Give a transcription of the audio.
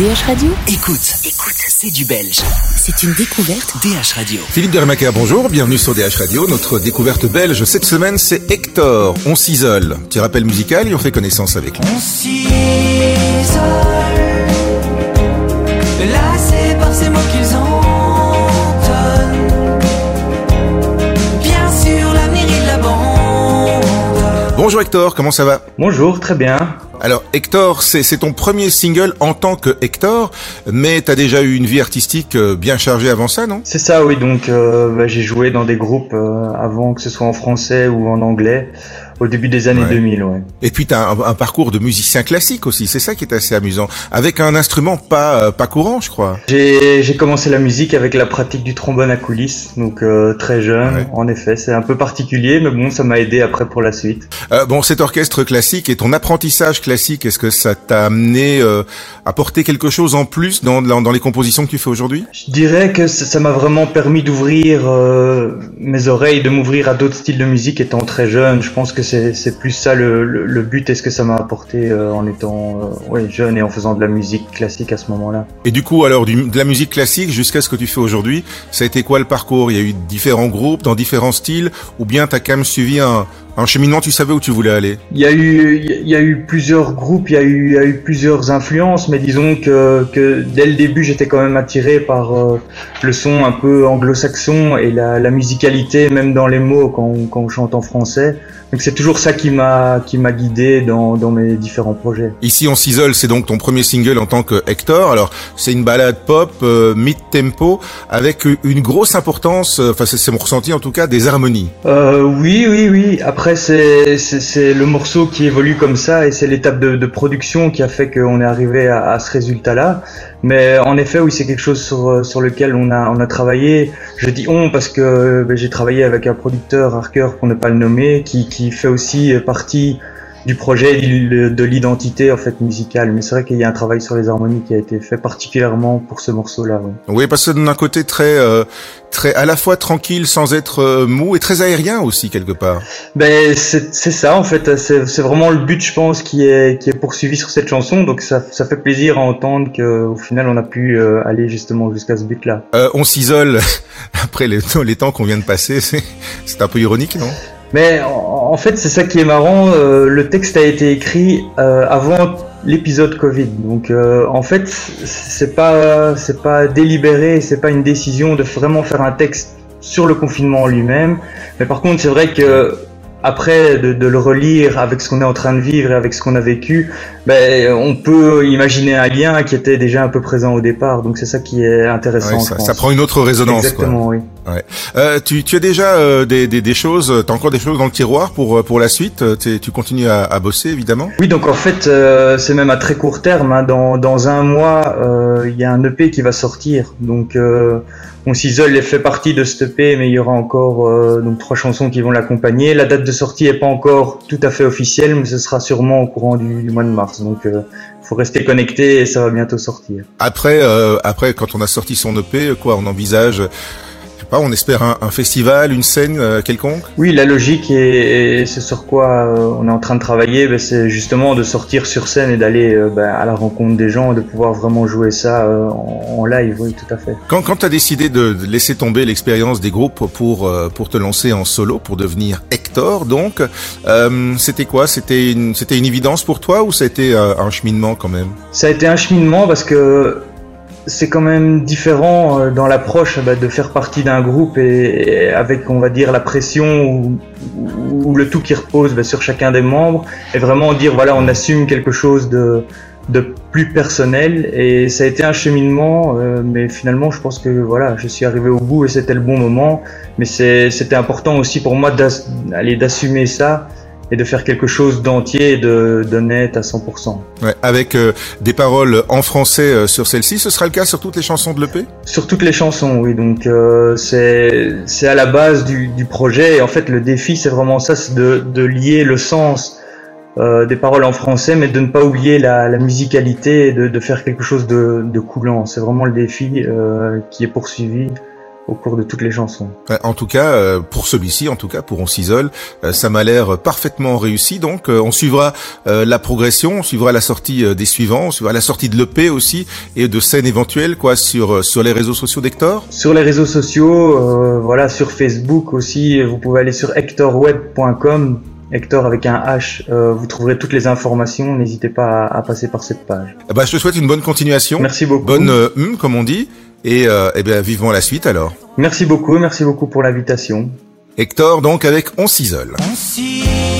DH Radio Écoute, écoute, c'est du belge. C'est une découverte DH Radio. Philippe Dermaker, bonjour, bienvenue sur DH Radio. Notre découverte belge cette semaine, c'est Hector. On s'isole. Petit rappel musical et on fait connaissance avec lui. On s'isole, Bonjour Hector, comment ça va Bonjour, très bien. Alors Hector, c'est ton premier single en tant que Hector, mais t'as déjà eu une vie artistique euh, bien chargée avant ça, non C'est ça, oui. Donc, euh, bah, j'ai joué dans des groupes euh, avant que ce soit en français ou en anglais, au début des années Ouais. 2000, ouais. Et puis t'as un, un parcours de musicien classique aussi, c'est ça qui est assez amusant, avec un instrument pas euh, pas courant, je crois. J'ai commencé la musique avec la pratique du trombone à coulisses, donc euh, très jeune. Ouais. En effet, c'est un peu particulier, mais bon, ça m'a aidé après pour la suite. Euh, bon, cet orchestre classique et ton apprentissage classique, est-ce que ça t'a amené euh, à porter quelque chose en plus dans, dans, les compositions que tu fais aujourd'hui? Je dirais que ça ça m'a vraiment permis d'ouvrir euh, mes oreilles, de m'ouvrir à d'autres styles de musique étant très jeune. Je pense que c'est plus ça le, but et ce que ça m'a apporté euh, en étant euh, jeune et en faisant de la musique classique à ce moment-là. Et du coup, alors, de la musique classique jusqu'à ce que tu fais aujourd'hui, ça a été quoi le parcours? Il y a eu différents groupes, dans différents styles, ou bien t'as quand même suivi un, un cheminement, tu savais où tu voulais aller? Il y a eu, il y a eu plusieurs groupes, il y a eu, il y a eu plusieurs influences, mais disons que, que dès le début, j'étais quand même attiré par euh, le son un peu anglo-saxon et la, la musicalité, même dans les mots quand on, quand on chante en français. Donc c'est toujours ça qui m'a, qui m'a guidé dans, dans mes différents projets. Ici, on s'isole, c'est donc ton premier single en tant que Hector. Alors, c'est une balade pop, euh, mid-tempo, avec une grosse importance, euh, enfin, c'est c'est mon ressenti en tout cas, des harmonies. Euh, oui, oui, oui. Après, c'est, le morceau qui évolue comme ça et c'est l'étape de, production qui a fait qu'on est arrivé à, ce résultat-là. Mais en effet, oui, c'est quelque chose sur, lequel on a, on a travaillé. Je dis on parce que ben, j'ai travaillé avec un producteur, Harker, pour ne pas le nommer, qui, qui fait aussi partie du projet de l'identité en fait musicale. Mais c'est vrai qu'il y a un travail sur les harmonies qui a été fait particulièrement pour ce morceau-là. ouais. Oui, parce que d'un côté très, euh, très, à la fois tranquille sans être euh, mou et très aérien aussi quelque part. Ben c'est ça en fait, c'est vraiment le but je pense qui est qui est poursuivi sur cette chanson, donc ça ça fait plaisir à entendre que au final on a pu euh, aller justement jusqu'à ce but-là. On s'isole après les, les temps qu'on vient de passer. C'est un peu ironique, non? Mais en, fait c'est ça qui est marrant, euh, le texte a été écrit euh, avant l'épisode Covid, donc euh, en fait c'est pas c'est pas délibéré, c'est pas une décision de vraiment faire un texte sur le confinement en lui-même, mais par contre c'est vrai que après de, de le relire avec ce qu'on est en train de vivre et avec ce qu'on a vécu, ben, on peut imaginer un lien qui était déjà un peu présent au départ. Donc c'est ça qui est intéressant. Ça, prend une autre résonance. Exactement, oui. Ouais. Euh, tu, tu as déjà euh, des, des, des choses, t'as encore des choses dans le tiroir pour euh, pour la suite? Tu continues à, à bosser évidemment? Oui, donc en fait, euh, c'est même à très court terme. hein. Dans, dans un mois, il y a un EP qui va sortir. Donc, on s'isole et fait partie de cet EP, mais il y aura encore euh, donc trois chansons qui vont l'accompagner. La date de sortie est pas encore tout à fait officielle, mais ce sera sûrement au courant du, mois de mars. Donc, euh, faut rester connecté et ça va bientôt sortir. Après, euh, après quand on a sorti son EP, quoi, on envisage, pas, on espère un, un festival, une scène euh, quelconque? Oui, la logique et, et c'est sur quoi euh, on est en train de travailler, ben, c'est justement de sortir sur scène et d'aller euh, ben, à la rencontre des gens, de pouvoir vraiment jouer ça en, en live. Oui, tout à fait. Quand, quand tu as décidé de laisser tomber l'expérience des groupes pour pour te lancer en solo, pour devenir Hector, donc c'était quoi? C'était une une évidence pour toi ou c'était euh, un cheminement quand même? Ça a été un cheminement parce que c'est quand même différent euh, dans l'approche bah, de faire partie d'un groupe et, et avec, on va dire, la pression ou, ou le tout qui repose bah, sur chacun des membres et vraiment dire, voilà, on assume quelque chose de, de plus personnel et ça a été un cheminement, euh, mais finalement, je pense que voilà, je suis arrivé au bout et c'était le bon moment. Mais c'était important aussi pour moi d'aller d'assumer ça et de faire quelque chose d'entier et de d'honnête à 100%. ouais, Avec euh, des paroles en français euh, sur celle-ci, ce sera le cas sur toutes les chansons de l'EP Sur toutes les chansons, oui. Donc euh, c'est c'est à la base du, du projet. Et en fait, le défi, c'est vraiment ça, c'est de, de lier le sens euh, des paroles en français, mais de ne pas oublier la, la musicalité et de, de faire quelque chose de, de coulant. C'est vraiment le défi qui est poursuivi au cours de toutes les chansons. En tout cas, euh, pour celui-ci, en tout cas pour On s'isole, euh, ça m'a l'air parfaitement réussi. Donc, euh, on suivra la progression, on suivra la sortie des suivants, on suivra la sortie de l'EP aussi et de scènes éventuelles quoi sur sur les réseaux sociaux d'Hector? Sur les réseaux sociaux, voilà, sur Facebook aussi. Vous pouvez aller sur hectorweb.com Hector avec un H, euh, vous trouverez toutes les informations. N'hésitez pas à, passer par cette page. Bah, je te souhaite une bonne continuation. Merci beaucoup. Bonne euh, hum, comme on dit. Et euh, eh bien, vivement la suite alors. Merci beaucoup, merci beaucoup pour l'invitation. Hector, donc avec On s'isole. On s'isole.